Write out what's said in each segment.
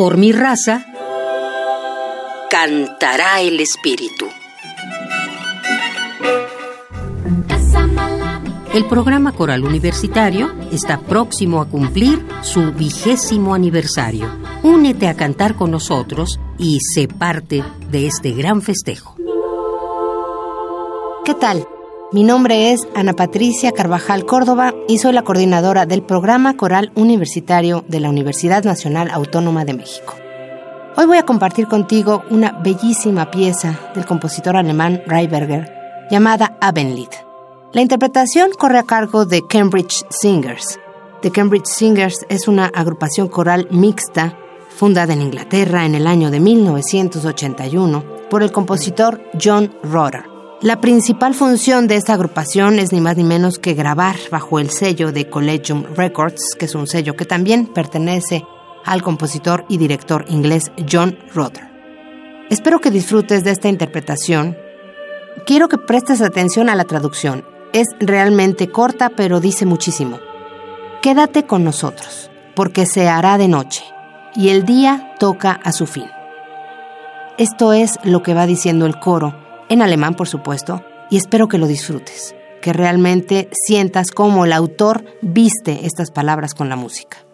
por mi raza, cantará el espíritu. El programa coral universitario está próximo a cumplir su vigésimo aniversario. Únete a cantar con nosotros y sé parte de este gran festejo. ¿Qué tal? Mi nombre es Ana Patricia Carvajal Córdoba y soy la coordinadora del programa coral universitario de la Universidad Nacional Autónoma de México. Hoy voy a compartir contigo una bellísima pieza del compositor alemán Reiberger llamada Abendlied. La interpretación corre a cargo de Cambridge Singers. The Cambridge Singers es una agrupación coral mixta fundada en Inglaterra en el año de 1981 por el compositor John Rotter. La principal función de esta agrupación es ni más ni menos que grabar bajo el sello de Collegium Records, que es un sello que también pertenece al compositor y director inglés John Rotter. Espero que disfrutes de esta interpretación. Quiero que prestes atención a la traducción. Es realmente corta, pero dice muchísimo. Quédate con nosotros, porque se hará de noche, y el día toca a su fin. Esto es lo que va diciendo el coro, en alemán por supuesto, y espero que lo disfrutes, que realmente sientas cómo el autor viste estas palabras con la música.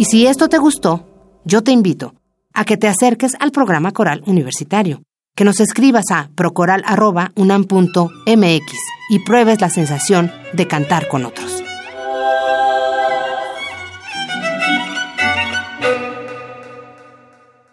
Y si esto te gustó, yo te invito a que te acerques al programa coral universitario, que nos escribas a procoral.unam.mx y pruebes la sensación de cantar con otros.